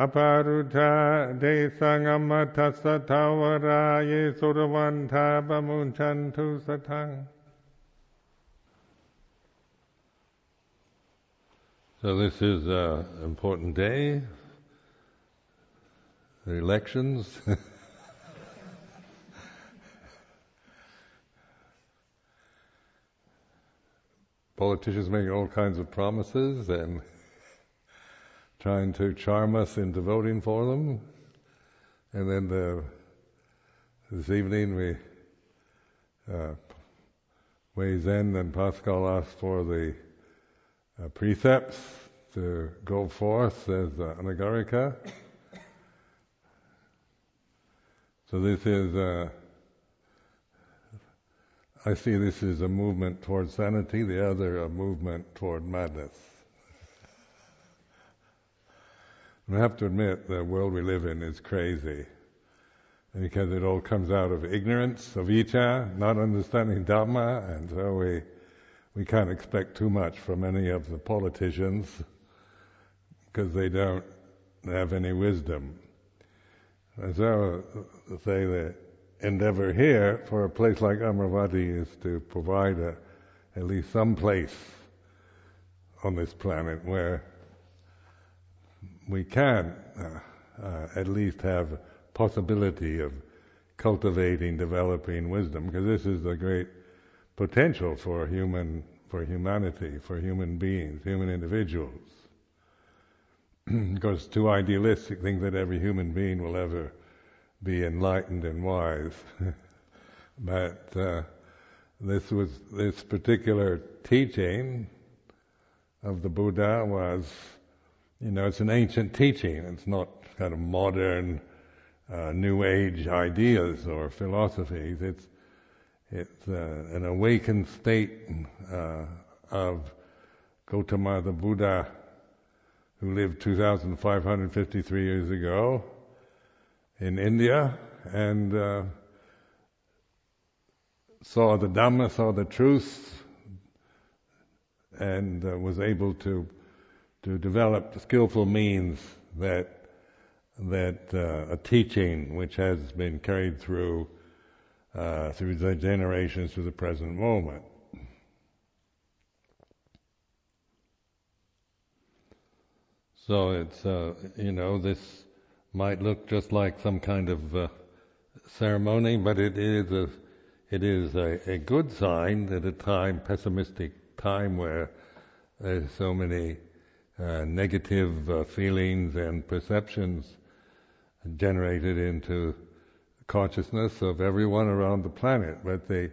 Aparuta satavara ye suravanta bamunchantu satang. So this is an important day. The elections. Politicians making all kinds of promises and trying to charm us into voting for them. And then the, this evening we, uh, Wei Zen and Pascal asked for the uh, precepts to go forth as uh, anagarika. So this is, uh, I see this as a movement toward sanity, the other a movement toward madness. I have to admit the world we live in is crazy. Because it all comes out of ignorance, of ita, not understanding Dhamma, and so we, we can't expect too much from any of the politicians because they don't have any wisdom. And so, uh, say the endeavor here for a place like Amaravati is to provide a, at least some place on this planet where we can uh, uh, at least have possibility of cultivating, developing wisdom, because this is the great potential for human, for humanity, for human beings, human individuals. because too idealistic think that every human being will ever be enlightened and wise. but uh, this was this particular teaching of the Buddha was you know, it's an ancient teaching. It's not kind of modern, uh, new age ideas or philosophies. It's it's uh, an awakened state uh, of Gautama the Buddha, who lived 2,553 years ago in India and uh, saw the Dhamma, saw the truth, and uh, was able to to develop skillful means that that uh, a teaching which has been carried through uh, through the generations to the present moment. So it's uh, you know this might look just like some kind of uh, ceremony, but it is a it is a, a good sign at a time pessimistic time where there's so many uh, negative uh, feelings and perceptions generated into consciousness of everyone around the planet. But they,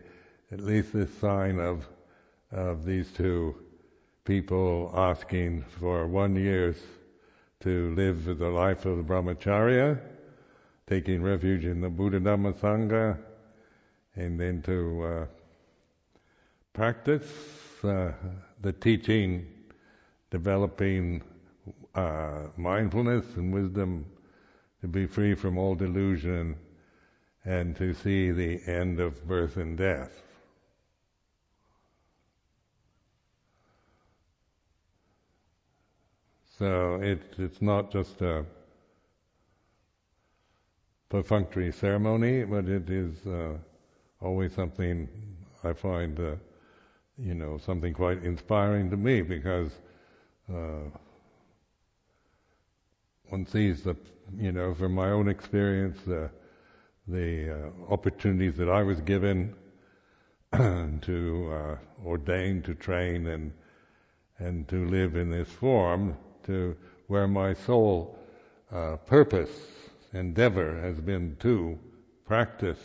at least this sign of of these two people asking for one year to live the life of the brahmacharya, taking refuge in the Buddha Dhamma Sangha, and then to uh, practice uh, the teaching developing uh, mindfulness and wisdom to be free from all delusion and to see the end of birth and death. So it, it's not just a perfunctory ceremony, but it is uh, always something I find, uh, you know, something quite inspiring to me because uh, one sees the, you know, from my own experience, the the uh, opportunities that I was given to uh, ordain, to train, and and to live in this form, to where my sole uh, purpose, endeavor has been to practice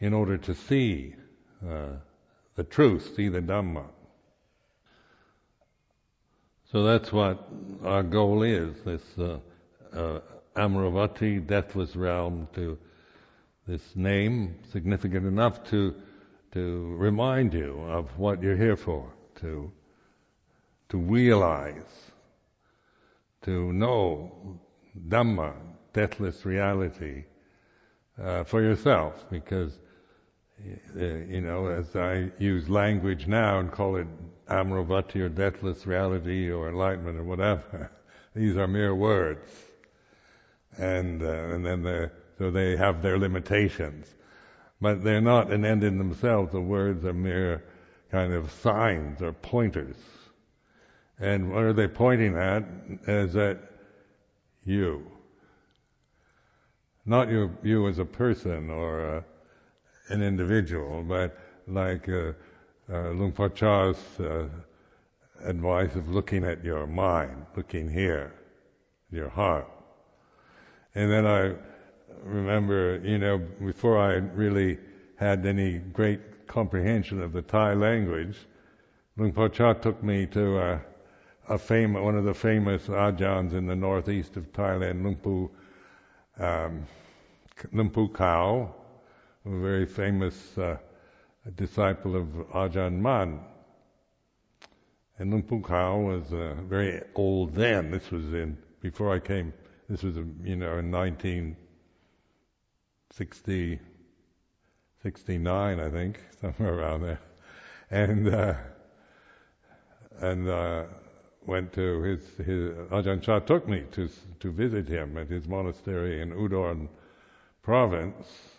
in order to see uh, the truth, see the Dhamma. So that's what our goal is, this uh, uh, Amaravati, deathless realm, to this name, significant enough to to remind you of what you're here for, to to realize, to know Dhamma, deathless reality, uh, for yourself, because you know, as I use language now and call it Amaravati or deathless reality or enlightenment or whatever, these are mere words, and uh, and then so they have their limitations, but they're not an end in themselves. The words are mere kind of signs or pointers, and what are they pointing at? Is that you, not you, you as a person or uh, an individual, but like uh, uh, Luang Por Chah's uh, advice of looking at your mind, looking here, your heart. And then I remember, you know, before I really had any great comprehension of the Thai language, Luang Por Chah took me to a, a fam- one of the famous ajahns in the northeast of Thailand, Luang Pu, um, Luang Pu Kao, a very famous uh, disciple of Ajahn Mun. And Luang Pu Kao was uh, very old then. This was in before I came. This was you know in 1960, 69, I think, somewhere around there. And uh, and uh, went to his his Ajahn Chah took me to to visit him at his monastery in Udon province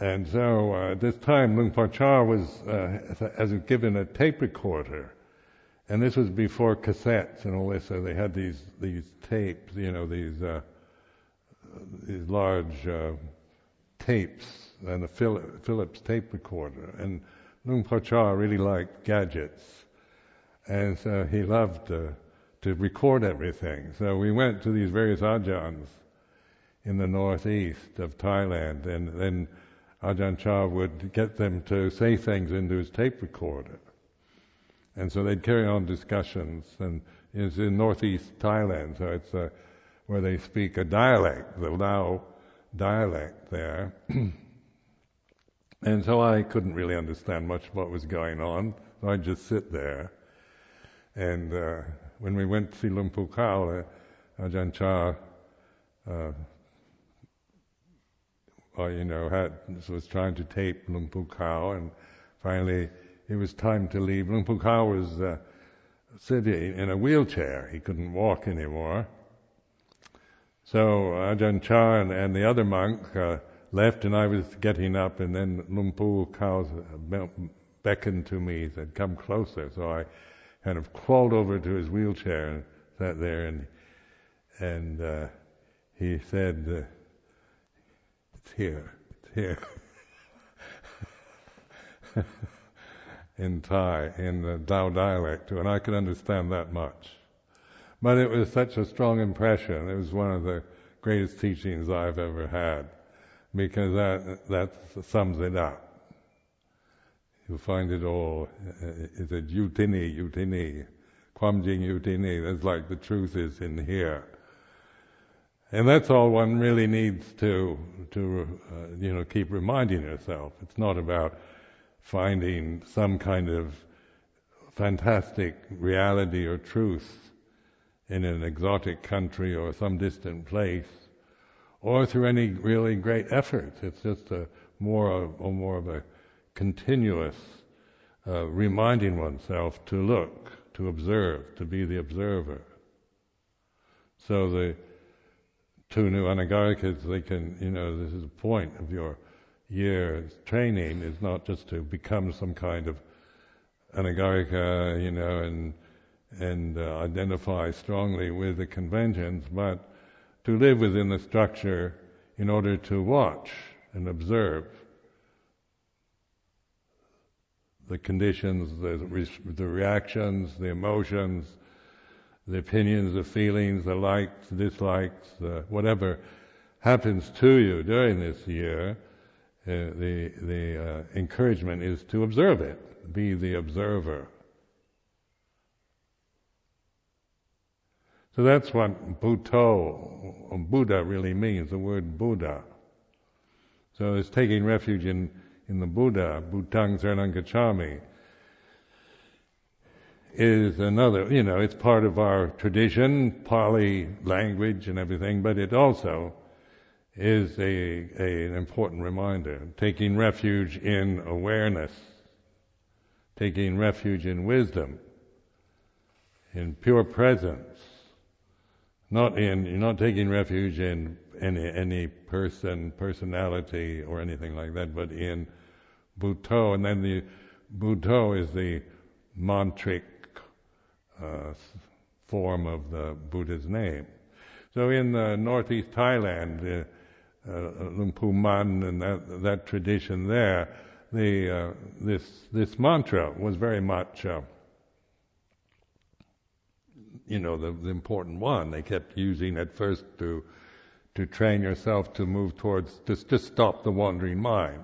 and so uh, at this time, Luang Por Chah was uh, as given a tape recorder, and this was before cassettes and all this. So they had these these tapes, you know, these uh, these large uh, tapes and the Philips tape recorder. And Luang Por Chah really liked gadgets, and so he loved to record everything. So we went to these various ajans in the northeast of Thailand, and then Ajahn Chah would get them to say things into his tape recorder. And so they'd carry on discussions, and it's in northeast Thailand, so it's uh, where they speak a dialect, the Lao dialect there. and so I couldn't really understand much what was going on, so I'd just sit there. And uh, when we went to see Luang Pu Kao, uh, Ajahn Chah uh, or, you know, had, was trying to tape Luang Pu Kao, and finally it was time to leave. Luang Pu Kao was uh, sitting in a wheelchair; he couldn't walk anymore. So Ajahn Chah and, and the other monk uh, left, and I was getting up, and then Luang Pu Kao beckoned to me, said, "Come closer." So I kind of crawled over to his wheelchair and sat there, and and uh, he said. Uh, it's here. It's here. in Thai, in the Lao dialect, and I could understand that much. But it was such a strong impression. It was one of the greatest teachings I've ever had, because that that sums it up. You find it all. It's a yutini, yutini, kwam jing yutini. That's like the truth is in here. And that's all one really needs to to uh, you know keep reminding yourself. It's not about finding some kind of fantastic reality or truth in an exotic country or some distant place, or through any really great effort. It's just a more of, a more of a continuous uh, reminding oneself to look, to observe, to be the observer. So the two new anagarikas, they can, you know, this is the point of your year's training is not just to become some kind of anagarika, you know, and and uh, identify strongly with the conventions, but to live within the structure in order to watch and observe the conditions, the, re- the reactions, the emotions, the opinions, the feelings, the likes, dislikes, whatever happens to you during this year, uh, the the uh, encouragement is to observe it, be the observer. So that's what Buddho, Buddha really means, the word Buddha. So it's taking refuge in, in the Buddha, Buddhang Saranang is another, you know, it's part of our tradition, Pali language and everything, but it also is a, a, an important reminder. Taking refuge in awareness, taking refuge in wisdom, in pure presence, not in, you're not taking refuge in any, any person, personality, or anything like that, but in Buddho, and then the Buddho is the mantric uh, form of the Buddha's name. So in uh, northeast Thailand, uh, uh, Luang Man and that, that tradition there, the, uh, this, this mantra was very much, uh, you know, the, the important one. They kept using at first to, to train yourself to move towards, just, just stop the wandering mind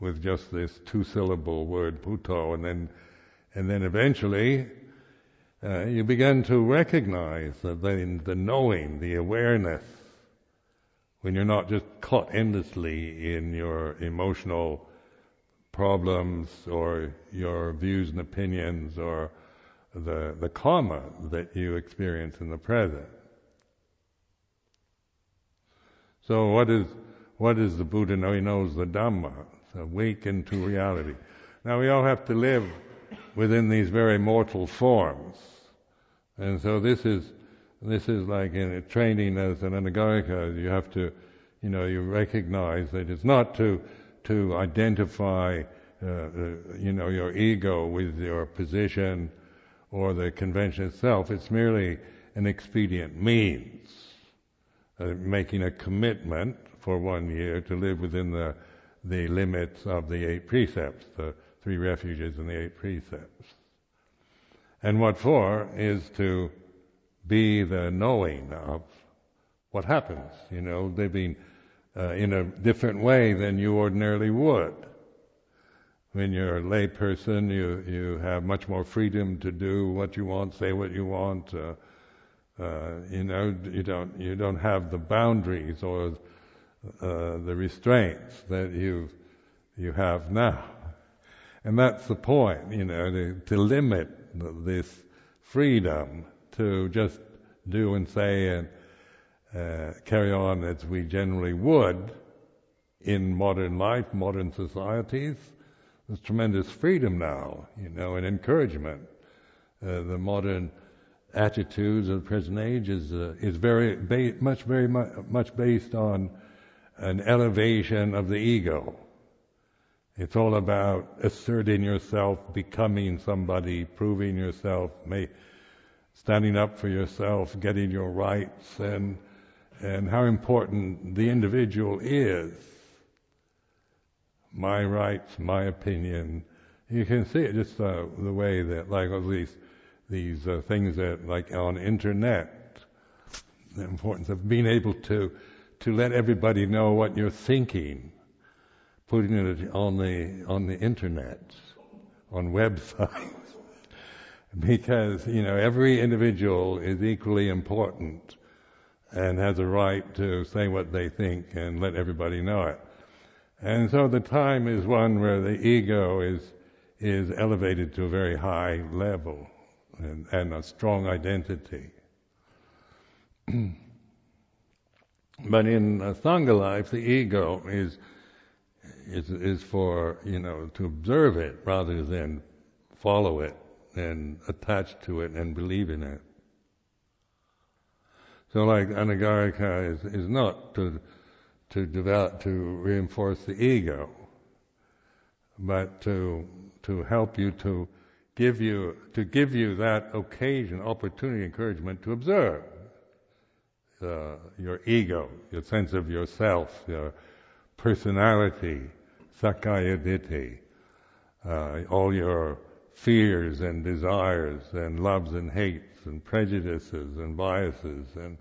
with just this two syllable word, Buddho and then, and then eventually, uh, you begin to recognize the, the knowing, the awareness, when you're not just caught endlessly in your emotional problems or your views and opinions or the, the karma that you experience in the present. So what is, what does the Buddha know? He knows the Dhamma. It's awaken to reality. Now we all have to live within these very mortal forms. And so this is this is like in training as an anagarika. You have to, you know, you recognize that it's not to to identify, uh, uh, you know, your ego with your position or the convention itself. It's merely an expedient means, uh, making a commitment for one year to live within the the limits of the eight precepts, the three refuges and the eight precepts. And what for is to be the knowing of what happens, you know, living uh, in a different way than you ordinarily would. When you're a lay person, you, you have much more freedom to do what you want, say what you want. Uh, uh, you know, you don't you don't have the boundaries or uh, the restraints that you you have now, and that's the point. You know, to, to limit this freedom to just do and say and uh, carry on as we generally would in modern life, modern societies. There's tremendous freedom now, you know, and encouragement. Uh, the modern attitudes of the present age is uh, is very ba- much very much, much based on an elevation of the ego. It's all about asserting yourself, becoming somebody, proving yourself, standing up for yourself, getting your rights, and and how important the individual is. My rights, my opinion. You can see it just uh, the way that, like all these these uh, things that, like on internet, the importance of being able to to let everybody know what you're thinking putting it on the on the internet, on websites, because you know every individual is equally important and has a right to say what they think and let everybody know it. And so the time is one where the ego is is elevated to a very high level and, and a strong identity. but in Sangha life, the ego is is, is for, you know, to observe it rather than follow it and attach to it and believe in it. So like anagarika is, is not to, to develop, to reinforce the ego, but to, to help you to give you, to give you that occasion, opportunity, encouragement to observe uh, your ego, your sense of yourself, your personality, sakkaya ditthi, uh, all your fears and desires and loves and hates and prejudices and biases and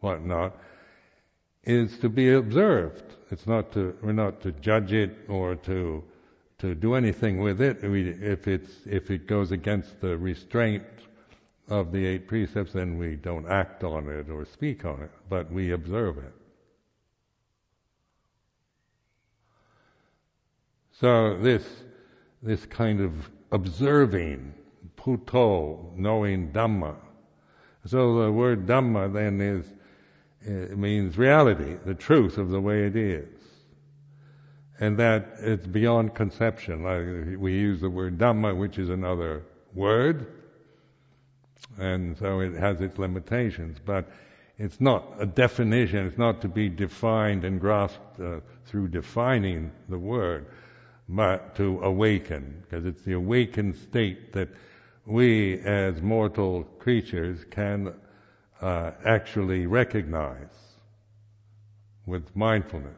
whatnot, is to be observed. It's not to, we're not to judge it or to, to do anything with it. We, if it's, if it goes against the restraint of the eight precepts, then we don't act on it or speak on it, but we observe it. So this, this kind of observing, Buddho, knowing Dhamma. So the word Dhamma then is, it means reality, the truth of the way it is. And that it's beyond conception. Like we use the word Dhamma, which is another word, and so it has its limitations. But it's not a definition, it's not to be defined and grasped uh, through defining the word, to awaken, because it's the awakened state that we as mortal creatures can uh, actually recognize with mindfulness.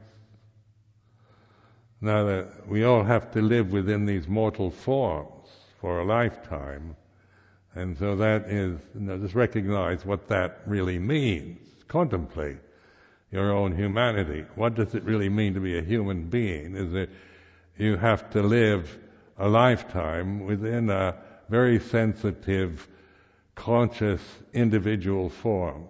Now that we all have to live within these mortal forms for a lifetime, and so that is, you know, just recognize what that really means. Contemplate your own humanity. What does it really mean to be a human being? Is that you have to live a lifetime within a very sensitive, conscious individual form.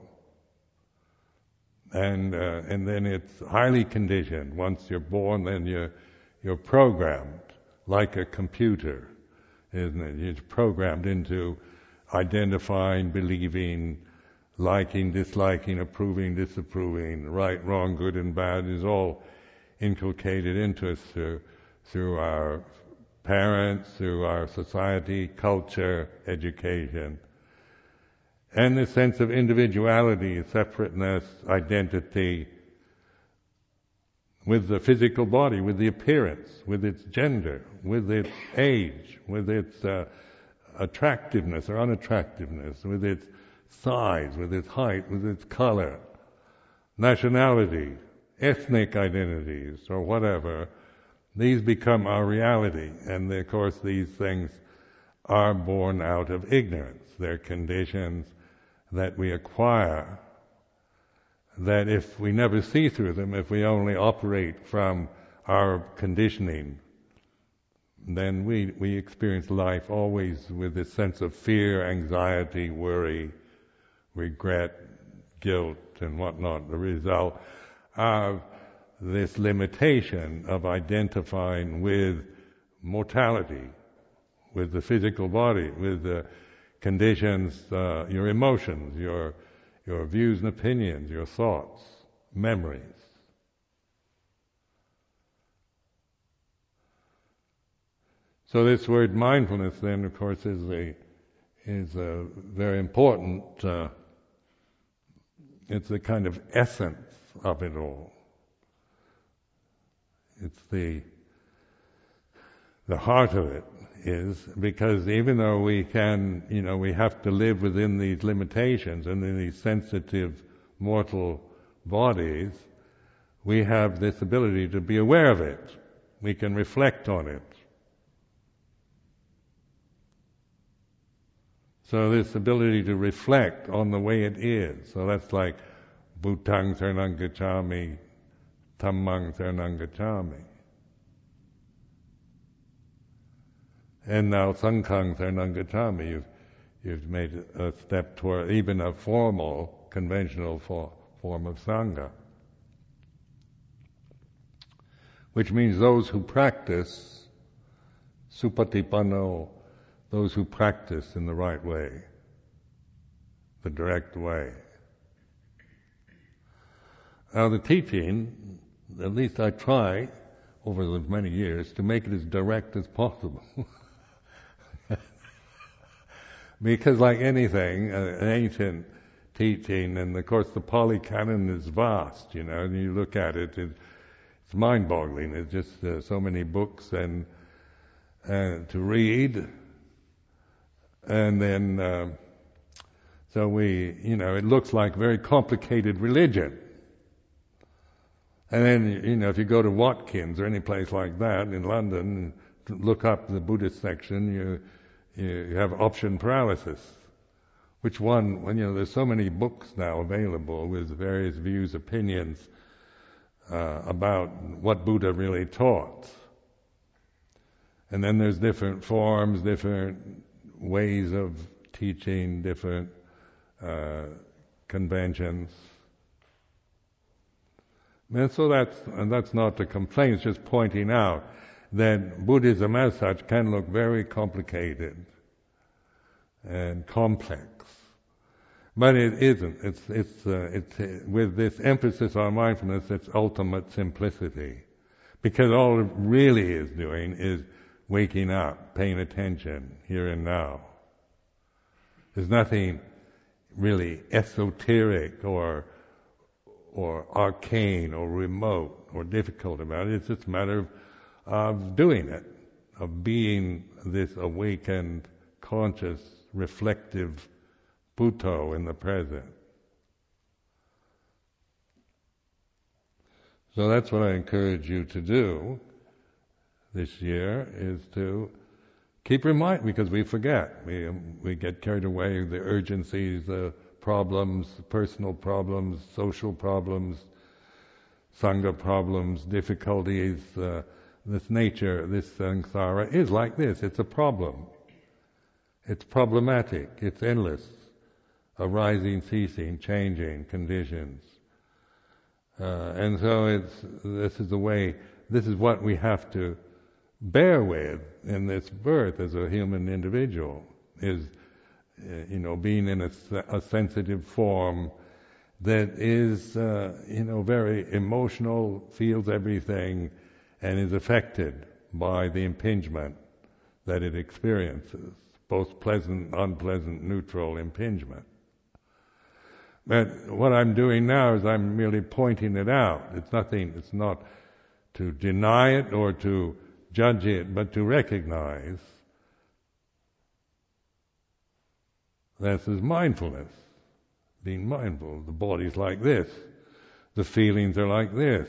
And, uh, and then it's highly conditioned. Once you're born, then you're, you're programmed like a computer, isn't it? You're programmed into identifying, believing, liking, disliking, approving, disapproving, right, wrong, good and bad is all inculcated into us through, through our parents, through our society, culture, education. And the sense of individuality, separateness, identity, with the physical body, with the appearance, with its gender, with its age, with its uh, attractiveness or unattractiveness, with its size, with its height, with its color, nationality, ethnic identities, or whatever, these become our reality. And of course, these things are born out of ignorance. They're conditions that we acquire that if we never see through them, if we only operate from our conditioning, then we, we experience life always with this sense of fear, anxiety, worry, regret, guilt, and whatnot, the result of this limitation of identifying with mortality, with the physical body, with the conditions, uh, your emotions, your, your views and opinions, your thoughts, memories. So this word mindfulness, then, of course, is a is a very important. Uh, it's the kind of essence of it all. It's the the heart of it is because even though we can, you know, we have to live within these limitations and in these sensitive mortal bodies, we have this ability to be aware of it. We can reflect on it. So this ability to reflect on the way it is. So that's like Buddhang Saranang Gacchami, Dhammang Saranang Gacchami. And now Sanghang Saranang Gacchami, you've, you've made a step toward even a formal, conventional for, form of Sangha. Which means those who practice supatipanno those who practice in the right way, the direct way. Now, the teaching, at least I try over the many years to make it as direct as possible. because, like anything, uh, an ancient teaching, and of course the Pali Canon is vast, you know, and you look at it, it it's mind boggling. There's just uh, so many books and uh, to read and then, uh, so we, you know, it looks like very complicated religion. And then, you know, if you go to Watkins or any place like that in London, look up the Buddhist section, you, you have option paralysis. Which one, when, you know, there's so many books now available with various views, opinions uh, about what Buddha really taught. And then there's different forms, different ways of teaching, different uh, conventions. And so that's, and that's not a complaint, it's just pointing out that Buddhism as such can look very complicated and complex. But it isn't. It's, it's, uh, it's uh, with this emphasis on mindfulness, it's ultimate simplicity. Because all it really is doing is waking up, paying attention here and now. There's nothing really esoteric or or arcane or remote or difficult about it. It's just a matter of, of doing it, of being this awakened, conscious, reflective Buddho in the present. So that's what I encourage you to do this year is to keep remind because we forget. We we get carried away the urgencies, the problems, personal problems, social problems, sangha problems, difficulties. Uh, this nature, this samsara is like this. It's a problem. It's problematic. It's endless. Arising, ceasing, changing conditions. Uh, and so it's, this is the way, this is what we have to bear with in this birth as a human individual, is you know, being in a, a, sensitive form that is, uh, you know, very emotional, feels everything, and is affected by the impingement that it experiences, both pleasant, unpleasant, neutral impingement. But what I'm doing now is I'm merely pointing it out. It's nothing, it's not to deny it or to judge it, but to recognize This is mindfulness. Being mindful. The body's like this. The feelings are like this.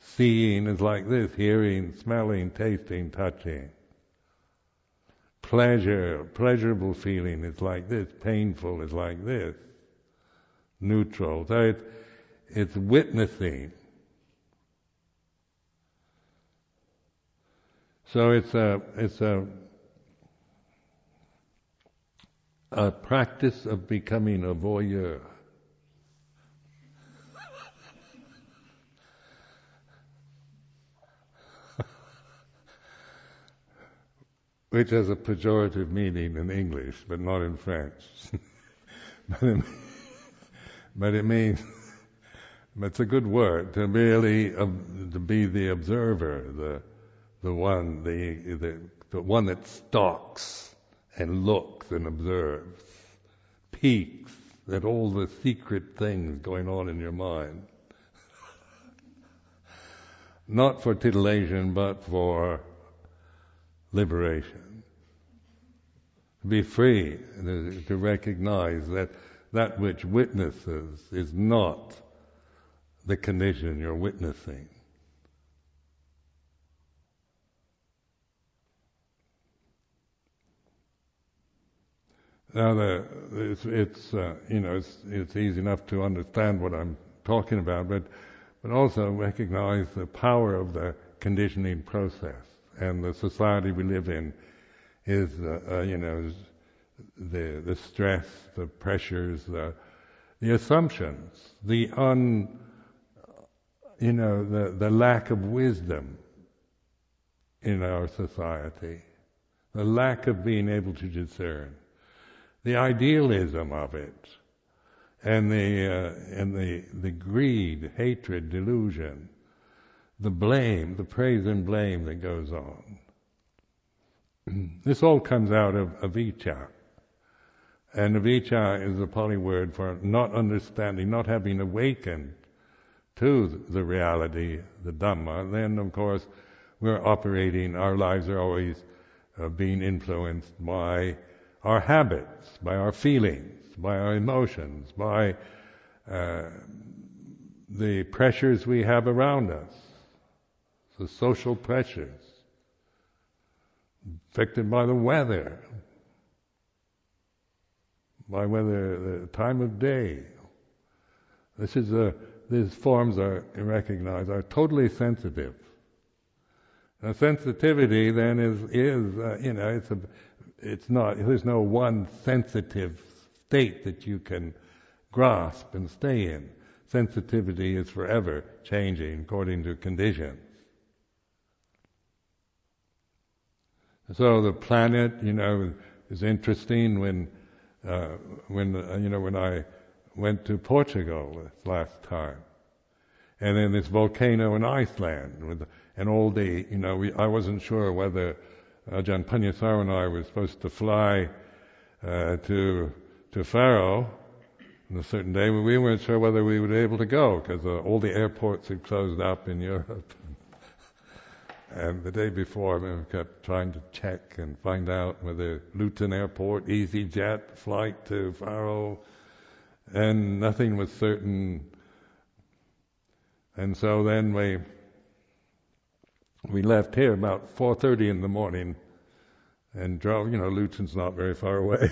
Seeing is like this. Hearing, smelling, tasting, touching. Pleasure, pleasurable feeling is like this. Painful is like this. Neutral. So it's, it's witnessing. So it's a, it's a a practice of becoming a voyeur. Which has a pejorative meaning in English, but not in French. but, it, but, it, means, it's a good word, to really, uh, to be the observer, the, the one, the, the, the one that stalks and looks and observes, peeks at all the secret things going on in your mind. Not for titillation, but for liberation. Be free, to recognize that that which witnesses is not the condition you're witnessing. Now, the, it's, it's uh, you know, it's, it's easy enough to understand what I'm talking about, but, but also recognize the power of the conditioning process. And the society we live in is, uh, uh, you know, the the stress, the pressures, the the assumptions, the un, you know, the the lack of wisdom in our society, the lack of being able to discern the idealism of it, and the uh, and the the greed, hatred, delusion, the blame, the praise and blame that goes on. this all comes out of avijja. And avijja is a Pali word for not understanding, not having awakened to the reality, the Dhamma. Then, of course, we're operating, our lives are always uh, being influenced by our habits, by our feelings, by our emotions, by uh, the pressures we have around us, the social pressures, affected by the weather, by whether the time of day. This is a, these forms are recognized are totally sensitive. Now, sensitivity then is is uh, you know it's a it's not, there's no one sensitive state that you can grasp and stay in. Sensitivity is forever changing according to conditions. So the planet, you know, is interesting when, uh, when uh, you know, when I went to Portugal last time, and then this volcano in Iceland, with, and all the, you know, we, I wasn't sure whether Ajahn Panyasaro and I were supposed to fly uh, to to Faro on a certain day, but we weren't sure whether we would be able to go because uh, all the airports had closed up in Europe. and the day before, I mean, we kept trying to check and find out whether Luton Airport, EasyJet flight to Faro, and nothing was certain. And so then we we left here about 4:30 in the morning and drove. You know, Luton's not very far away.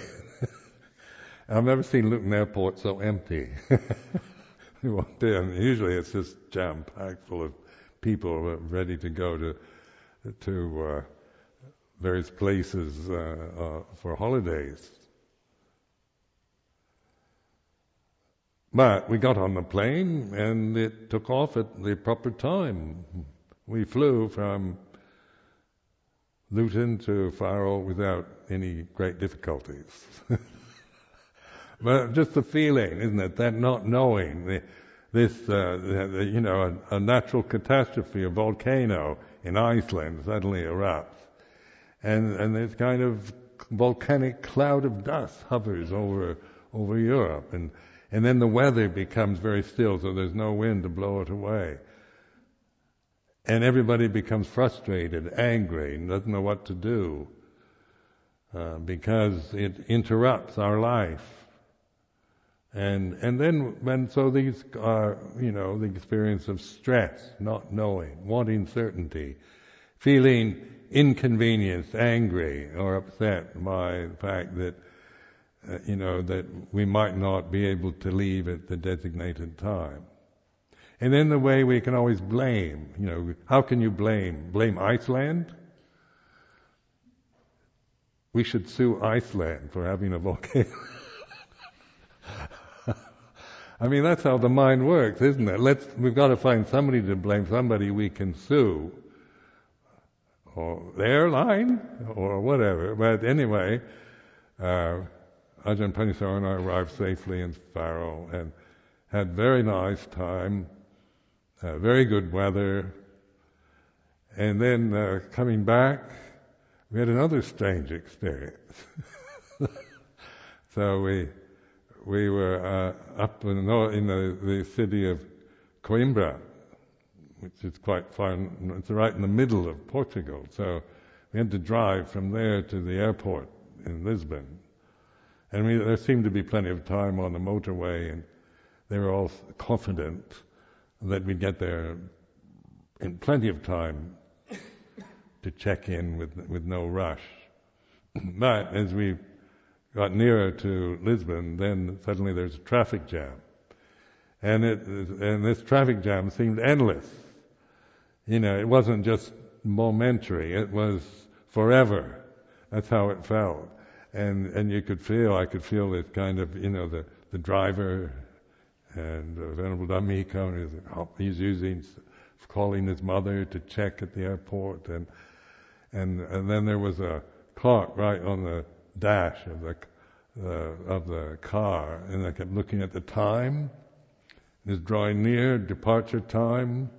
I've never seen Luton Airport so empty. we walked in. Usually, it's just jam packed full of people ready to go to to uh, various places uh, uh, for holidays. But we got on the plane and it took off at the proper time. We flew from Luton to Faro without any great difficulties. but just the feeling, isn't it? That not knowing, the, this, uh, the, you know, a, a, natural catastrophe, a volcano in Iceland suddenly erupts. And, and this kind of volcanic cloud of dust hovers over, over Europe. And, and then the weather becomes very still, so there's no wind to blow it away. And everybody becomes frustrated, angry, and doesn't know what to do uh, because it interrupts our life. And and then when so these are you know the experience of stress, not knowing, wanting certainty, feeling inconvenienced, angry, or upset by the fact that uh, you know, that we might not be able to leave at the designated time. And then the way we can always blame, you know, how can you blame? Blame Iceland? We should sue Iceland for having a volcano. I mean, that's how the mind works, isn't it? Let's, we've got to find somebody to blame, somebody we can sue, or airline, or whatever. But anyway, uh, Ajahn Panyasaro and I arrived safely in Faro and had very nice time, uh, very good weather. And then uh, coming back, we had another strange experience. so we we were uh, up in, the, in the, the, city of Coimbra, which is quite far. It's right in the middle of Portugal. So we had to drive from there to the airport in Lisbon. And we, there seemed to be plenty of time on the motorway, and they were all confident that we'd get there in plenty of time to check in with with no rush. but as we got nearer to Lisbon, then suddenly there's a traffic jam, and it and this traffic jam seemed endless. You know, it wasn't just momentary; it was forever. That's how it felt and and you could feel, I could feel it kind of, you know, the the driver and uh, Venerable Dhammika, he's using, calling his mother to check at the airport, and and and then there was a clock right on the dash of the uh, of the car, and I kept looking at the time. It's drawing near departure time.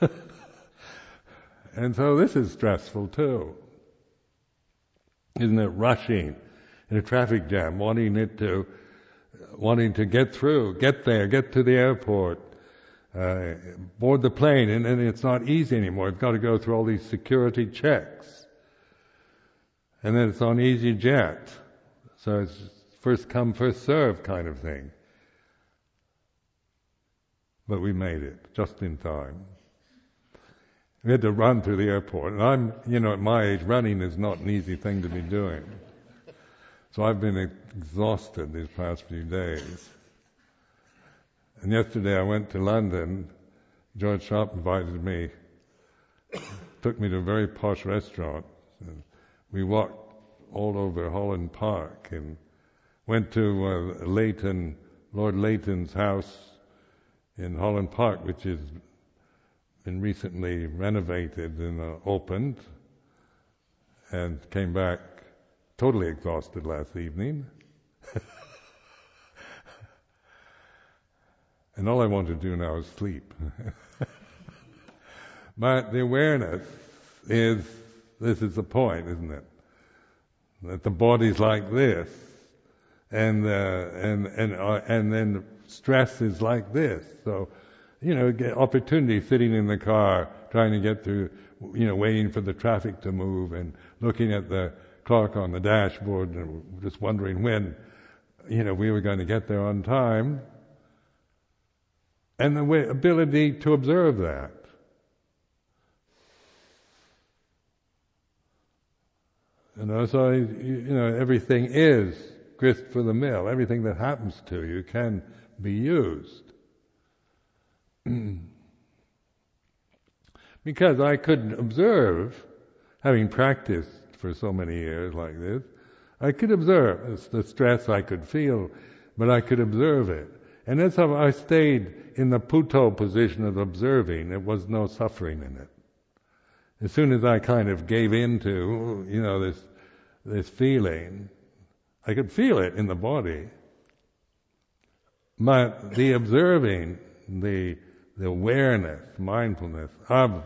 and so this is stressful too. Isn't it rushing in a traffic jam, wanting it to, wanting to get through, get there, get to the airport, uh, board the plane, and, and it's not easy anymore. You've got to go through all these security checks. And then it's on EasyJet. So it's first come, first serve kind of thing. But we made it just in time. We had to run through the airport. And I'm, you know, at my age, running is not an easy thing to be doing. So I've been exhausted these past few days. And yesterday I went to London. George Sharp invited me, took me to a very posh restaurant. And we walked all over Holland Park and went to uh, Leighton, Lord Leighton's house in Holland Park, which has been recently renovated and uh, opened. and came back totally exhausted last evening. and all I want to do now is sleep. but the awareness is this is the point, isn't it? That the body's like this, and uh, and and uh, and then stress is like this. So, you know, opportunity sitting in the car trying to get through, you know, waiting for the traffic to move and looking at the clock on the dashboard and just wondering when, you know, we were going to get there on time. And the way, ability to observe that. You know, so you know everything is grist for the mill. Everything that happens to you can be used. because I could observe, having practiced for so many years like this, I could observe the stress I could feel, but I could observe it. And how I stayed in the Buddho position of observing. There was no suffering in it. As soon as I kind of gave in to, you know, this, this feeling, I could feel it in the body. But the observing, the, the awareness, mindfulness of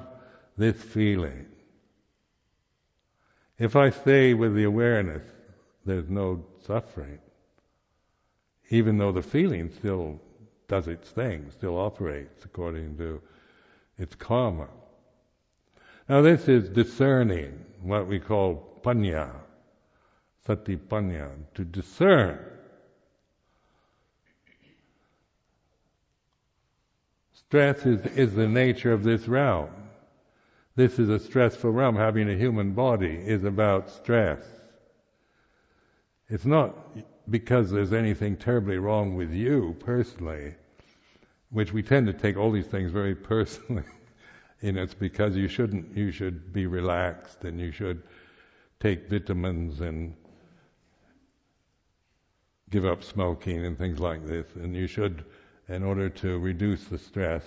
this feeling, if I stay with the awareness, there's no suffering. Even though the feeling still does its thing, still operates according to its karma. Now this is discerning, what we call panya, sati panya, to discern. Stress is, is the nature of this realm. This is a stressful realm. Having a human body is about stress. It's not because there's anything terribly wrong with you personally, which we tend to take all these things very personally. you know, it's because you shouldn't, you should be relaxed and you should take vitamins and give up smoking and things like this, and you should, in order to reduce the stress,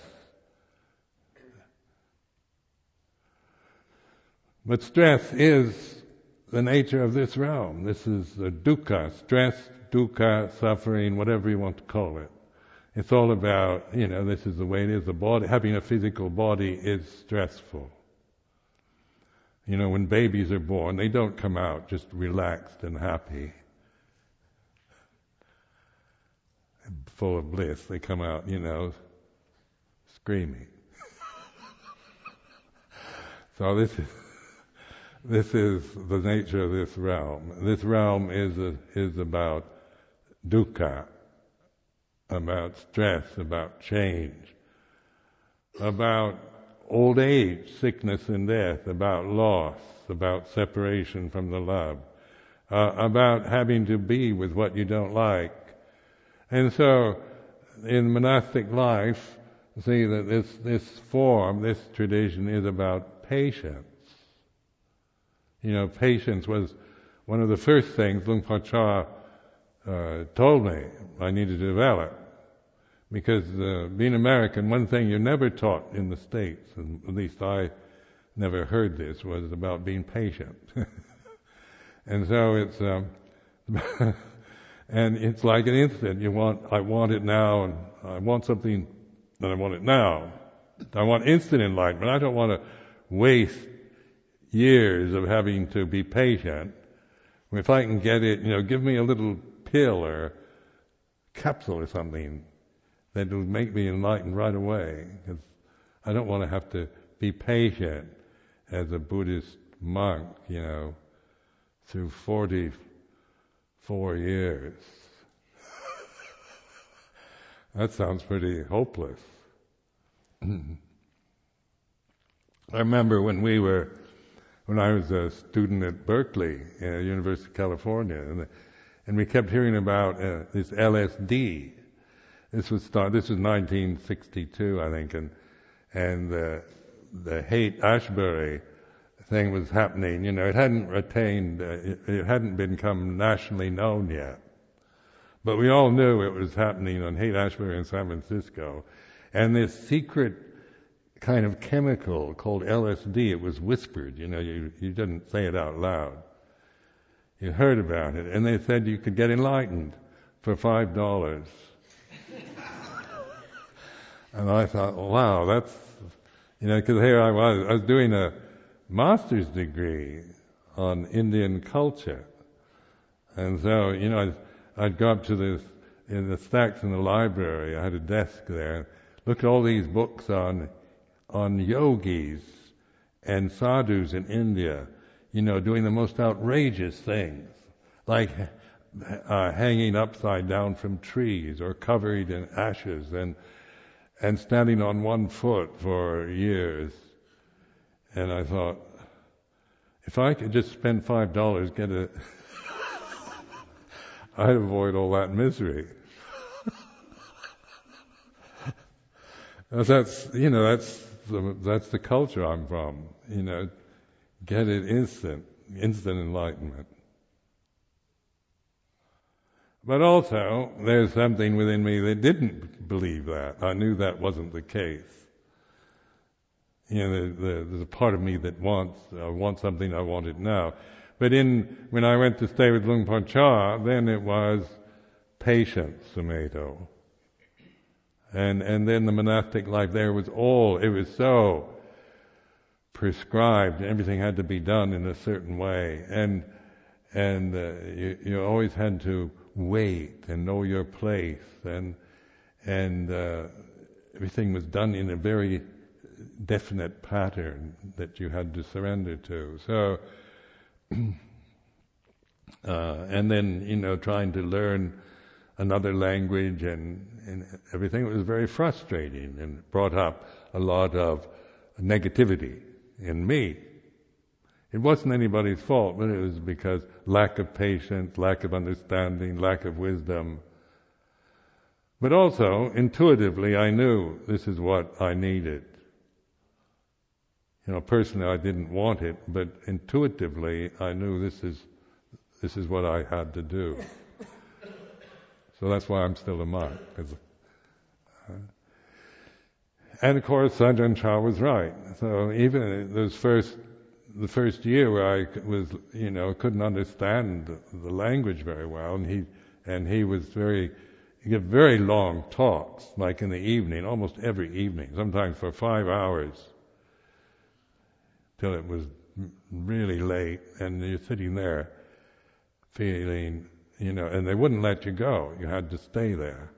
But stress is the nature of this realm. This is the dukkha, stress, dukkha, suffering, whatever you want to call it. It's all about, you know, this is the way it is. The body, having a physical body is stressful. You know, when babies are born, they don't come out just relaxed and happy, full of bliss. They come out, you know, screaming. so this is this is the nature of this realm. This realm is a, is about dukkha, about stress, about change, about old age, sickness and death, about loss, about separation from the love, uh, about having to be with what you don't like. And so, in monastic life, see that this, this form, this tradition is about patience you know, patience was one of the first things Luang Por Chah uh, told me I needed to develop. Because uh, being American, one thing you're never taught in the States, and at least I never heard this, was about being patient. and so it's, um, and it's like an instant. You want, I want it now, and I want something, and I want it now. I want instant enlightenment. I don't want to waste years of having to be patient. If I can get it, you know, give me a little pill or capsule or something that will make me enlightened right away. Because I don't want to have to be patient as a Buddhist monk, you know, through 44 years. that sounds pretty hopeless. I remember when we were when I was a student at Berkeley, uh, University of California, and, and we kept hearing about uh, this LSD. This was start, this was 1962, I think, and and uh, the Haight Ashbury thing was happening. You know, it hadn't attained, uh, it, it hadn't become nationally known yet, but we all knew it was happening on Haight Ashbury in San Francisco, and this secret kind of chemical called LSD. It was whispered, you know, you, you didn't say it out loud. You heard about it, and they said you could get enlightened for five dollars. and I thought, wow, that's, you know, because here I was, I was doing a master's degree on Indian culture. And so, you know, I'd, I'd go up to this, in the stacks in the library, I had a desk there, look at all these books on, on yogis and sadhus in India, you know, doing the most outrageous things, like uh, hanging upside down from trees or covered in ashes and, and standing on one foot for years. And I thought, if I could just spend five dollars, get a, I'd avoid all that misery. that's you know that's the, that's the culture I'm from. You know, get it instant, instant enlightenment. But also, there's something within me that didn't believe that. I knew that wasn't the case. You know, the, the, there's a part of me that wants, I want something, I want it now. But in, when I went to stay with Luang Por Chah, then it was patience, Sumedho. And, and then the monastic life there was all, it was so prescribed, everything had to be done in a certain way. And, and uh, you, you always had to wait and know your place and, and uh, everything was done in a very definite pattern that you had to surrender to. So, uh, and then you know trying to learn another language and, and everything it was very frustrating and brought up a lot of negativity in me. It wasn't anybody's fault, but it was because lack of patience, lack of understanding, lack of wisdom. But also, intuitively, I knew this is what I needed. You know, personally, I didn't want it, but intuitively, I knew this is this is what I had to do. So that's why I'm still a monk. Uh, and of course, Ajahn Chah was right. So even those first, the first year where I was, you know, couldn't understand the, the language very well, and he, and he was very, he gave very long talks, like in the evening, almost every evening, sometimes for five hours till it was really late, and you're sitting there feeling, you know, and they wouldn't let you go. You had to stay there.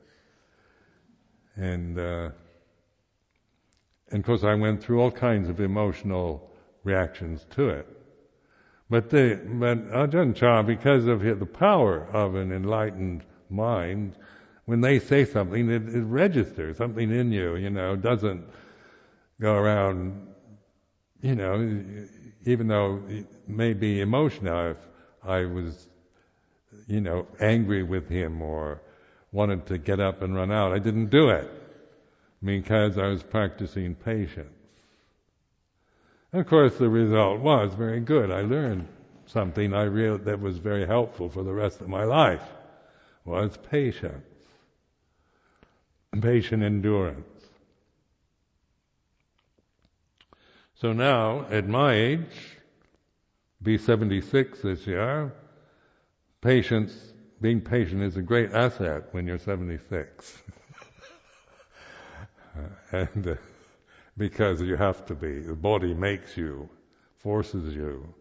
And, uh, and of course, I went through all kinds of emotional reactions to it. But the, but Ajahn Chah, because of the power of an enlightened mind, when they say something, it, it registers something in you. You know, doesn't go around you know, even though it may be emotional, if I was, you know, angry with him or wanted to get up and run out, I didn't do it because I was practicing patience. And of course, the result was very good. I learned something I real that was very helpful for the rest of my life was patience, patient endurance. So now, at my age, be 76 this year, patience, being patient is a great asset when you're 76. and uh, because you have to be. The body makes you, forces you,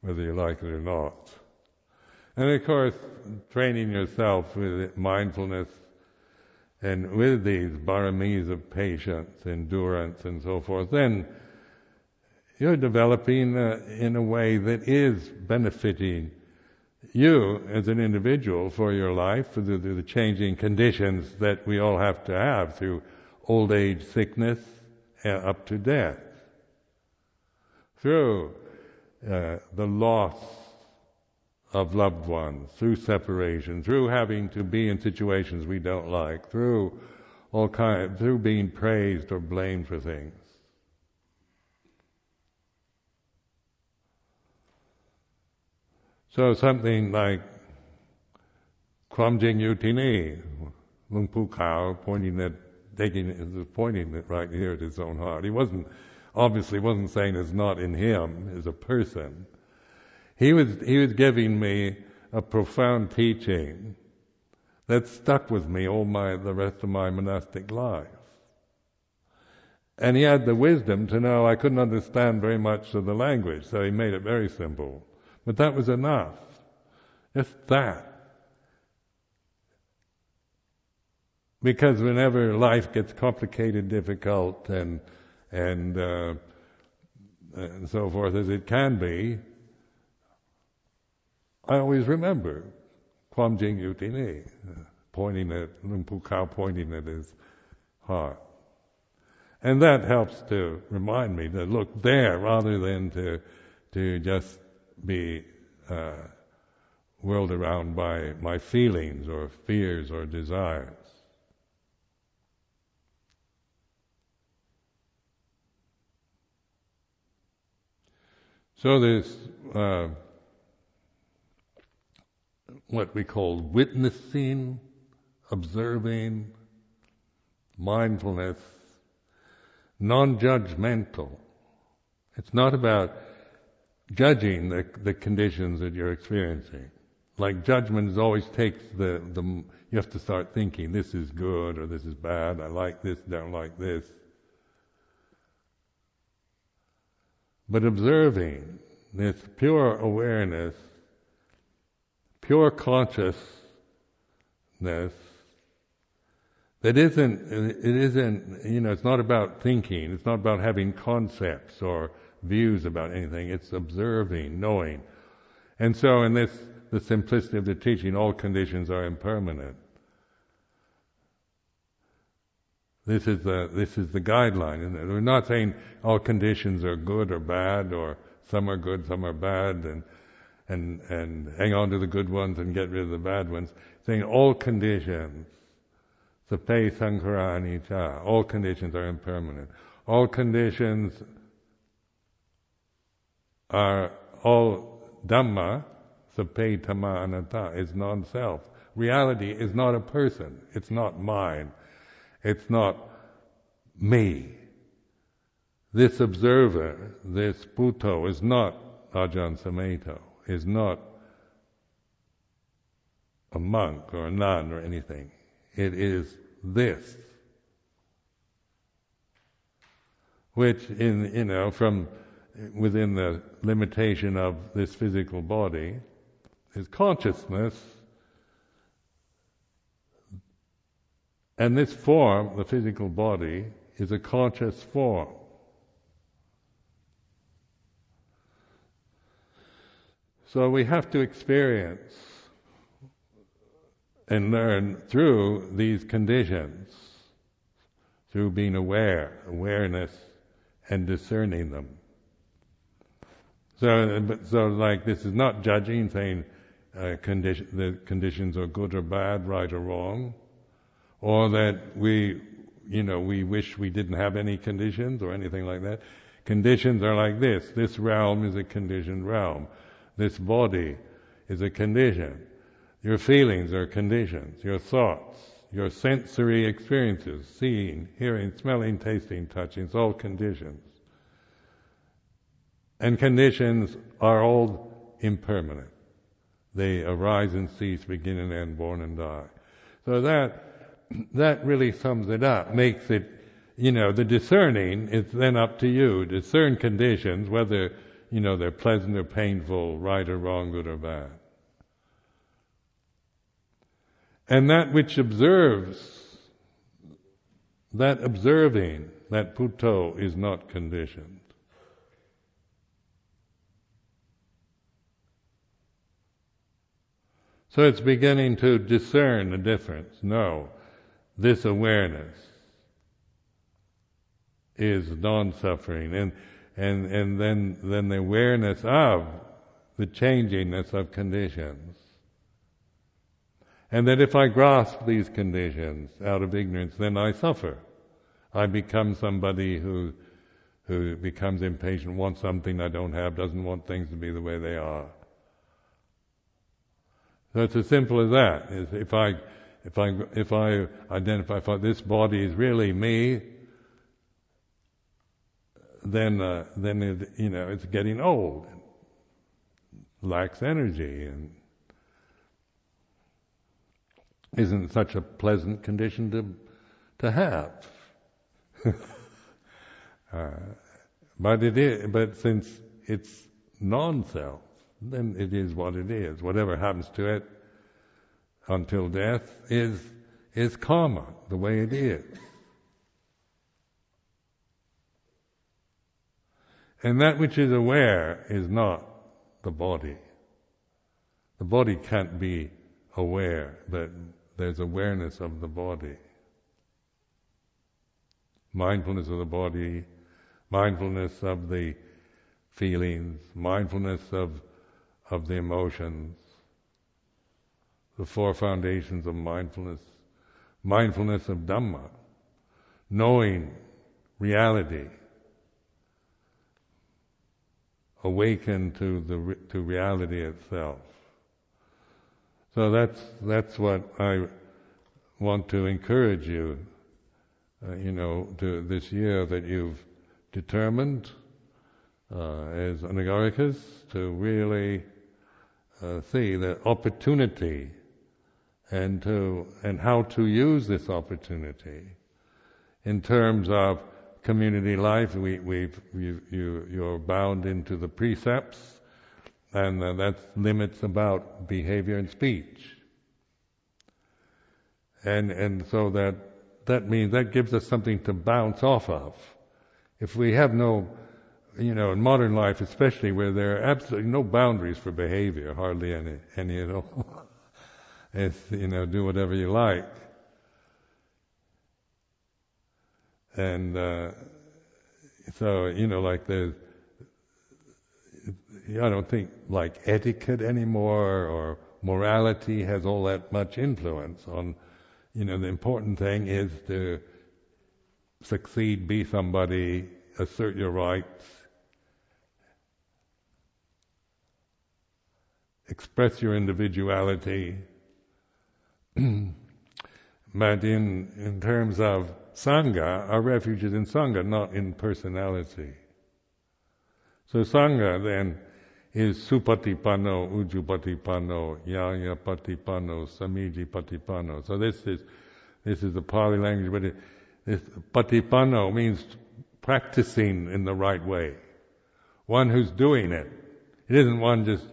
whether you like it or not. And of course, training yourself with mindfulness and with these baramis of patience, endurance, and so forth, then you're developing uh, in a way that is benefiting you as an individual for your life, for the, the, changing conditions that we all have to have through old age, sickness, uh, up to death. Through uh, the loss of loved ones, through separation, through having to be in situations we don't like, through all kind, through being praised or blamed for things. So something like Kwam Jing Yu Tini, Luang Pu pointing at taking, pointing it right here at his own heart. He wasn't, obviously wasn't saying it's not in him as a person. He was, he was giving me a profound teaching that stuck with me all my, the rest of my monastic life. And he had the wisdom to know I couldn't understand very much of the language, so he made it very simple. But that was enough. Just that. Because whenever life gets complicated, difficult, and and uh, and so forth as it can be, I always remember Kwam Jing Yutini, pointing at Luang Pu Kao pointing at his heart. And that helps to remind me to look there rather than to to just be uh, whirled around by my feelings or fears or desires. So this uh, what we call witnessing, observing, mindfulness, non-judgmental. It's not about judging the, the conditions that you're experiencing. Like judgment always takes the, the, you have to start thinking, this is good or this is bad, I like this, don't like this. But observing this pure awareness, pure consciousness that isn't, it isn't, you know, it's not about thinking, it's not about having concepts or views about anything, it's observing, knowing. And so in this, the simplicity of the teaching, all conditions are impermanent. This is the this is the guideline. And we're not saying all conditions are good or bad, or some are good, some are bad, and and and hang on to the good ones and get rid of the bad ones. Saying all conditions, sabbe sankhara anicca, all conditions are impermanent. All conditions are all Dhamma, sabbe Dhamma anatta, is non-self. Reality is not a person. It's not mine. It's not me. This observer, this Buddho, is not Ajahn Sumedho, is not a monk or a nun or anything. It is this. Which in, you know, from within the limitation of this physical body, is consciousness. And this form, the physical body, is a conscious form. So we have to experience and learn through these conditions, through being aware, awareness, and discerning them. So, but, so like this is not judging, saying uh, condition, the conditions are good or bad, right or wrong, or that we, you know, we wish we didn't have any conditions or anything like that. Conditions are like this. This realm is a conditioned realm. This body is a condition. Your feelings are conditions. Your thoughts, your sensory experiences, seeing, hearing, smelling, tasting, touching, it's all conditions. And conditions are all impermanent. They arise and cease, begin and end, born and die. So that, that really sums it up, makes it, you know, the discerning, it's then up to you. Discern conditions, whether, you know, they're pleasant or painful, right or wrong, good or bad. And that which observes, that observing, that Buddho is not conditioned. So it's beginning to discern the difference. No, this awareness is non-suffering, and and and then then the awareness of the changingness of conditions, and that if I grasp these conditions out of ignorance, then I suffer. I become somebody who who becomes impatient, wants something I don't have, doesn't want things to be the way they are. So it's as simple as that. If I, If I if I identify if this body is really me, then uh, then it, you know it's getting old, lacks energy, and isn't such a pleasant condition to to have. uh, but it is. But since it's non-self, then it is what it is. Whatever happens to it until death is is karma, the way it is. And that which is aware is not the body. The body can't be aware that there's awareness of the body. Mindfulness of the body, mindfulness of the feelings, mindfulness of, of the emotions, the four foundations of mindfulness, mindfulness of Dhamma, knowing reality, awaken to the to reality itself. So that's that's what I want to encourage you, uh, you know, to this year that you've determined uh, as anagarikas to really uh, see the opportunity and to and how to use this opportunity in terms of community life, we, we've, you, you, you're bound into the precepts, and uh, limits about behavior and speech. And, and so that, that means that gives us something to bounce off of. If we have no, you know, in modern life especially where there are absolutely no boundaries for behavior, hardly any, any at all. it's, you know, do whatever you like. and uh, so you know, like the I don't think like etiquette anymore or morality has all that much influence on. You know, the important thing is to succeed, be somebody, assert your rights, express your individuality. but in in terms of Sangha, our refuge is in Sangha, not in personality. So Sangha then is supatipano, ujupatipano, ñaya patipano, samiji patipano. So this is this is the Pali language, but it, this patipano means practicing in the right way. One who's doing it. It isn't one just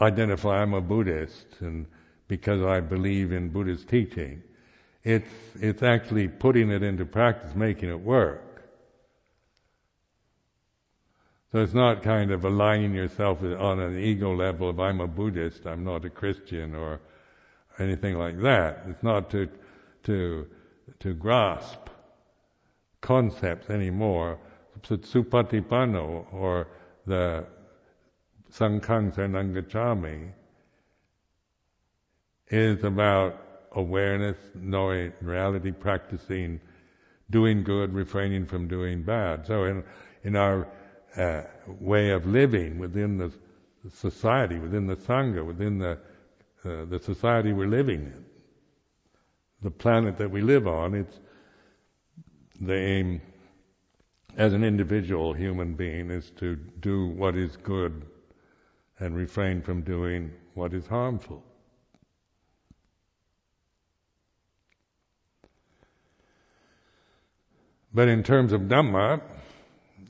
identify I'm a Buddhist and because I believe in Buddhist teaching. It's, it's actually putting it into practice, making it work. So it's not kind of aligning yourself on an ego level of I'm a Buddhist, I'm not a Christian or anything like that. It's not to, to, to grasp concepts anymore. Supatipano or the Sanghang Saranang is about awareness, knowing reality, practicing, doing good, refraining from doing bad. So in in our uh, way of living within the society, within the sangha, within the uh, the society we're living in, the planet that we live on, it's the aim as an individual human being is to do what is good and refrain from doing what is harmful. But in terms of Dhamma,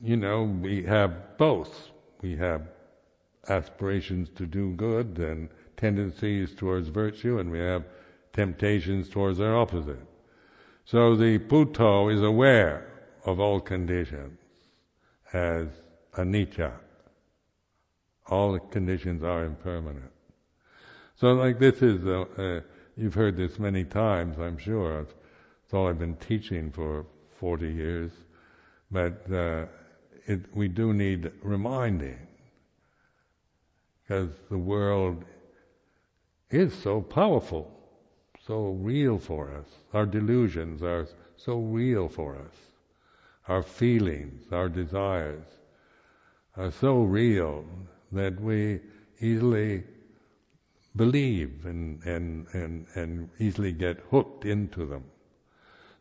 you know, we have both. We have aspirations to do good and tendencies towards virtue, and we have temptations towards their opposite. So the Buddha is aware of all conditions as anicca. All conditions are impermanent. So like this is, uh, uh, you've heard this many times, I'm sure. It's all I've been teaching for 40 years, but uh, it, we do need reminding because the world is so powerful, so real for us. Our delusions are so real for us. Our feelings, our desires are so real that we easily believe and, and, and, and easily get hooked into them.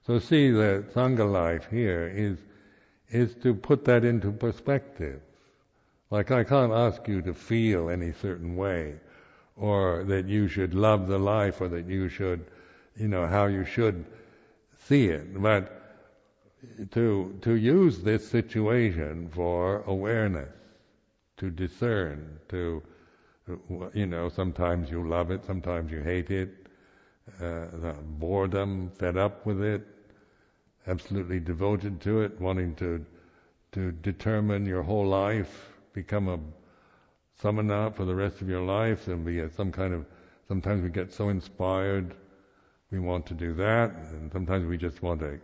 So see the Sangha life here is, is to put that into perspective. Like I can't ask you to feel any certain way, or that you should love the life, or that you should, you know, how you should see it. But to, to use this situation for awareness, to discern, to, you know, sometimes you love it, sometimes you hate it, uh, boredom, fed up with it, absolutely devoted to it, wanting to, to determine your whole life, become a samana for the rest of your life, and be a, some kind of, sometimes we get so inspired, we want to do that, and sometimes we just want to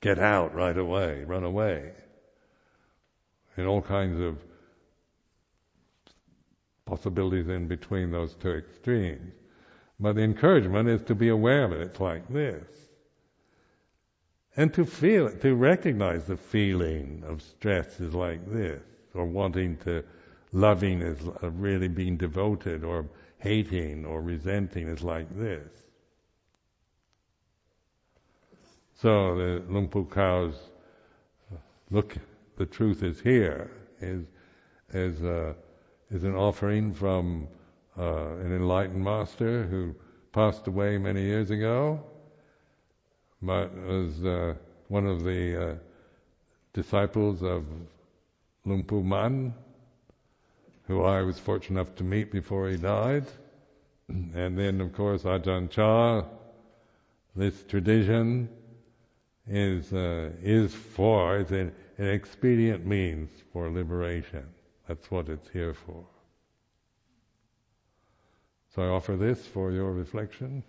get out right away, run away. And all kinds of possibilities in between those two extremes. But the encouragement is to be aware of it. It's like this. And to feel it, to recognize the feeling of stress is like this, or wanting to, loving is really being devoted, or hating or resenting is like this. So the Luang Pu Kao's look, the truth is here, is, is, uh, is an offering from uh, an enlightened master who passed away many years ago, but was uh, one of the uh, disciples of Luang Pu Man, who I was fortunate enough to meet before he died. And then, of course, Ajahn Chah, this tradition is uh, is for it's an, an expedient means for liberation. That's what it's here for. So I offer this for your reflection.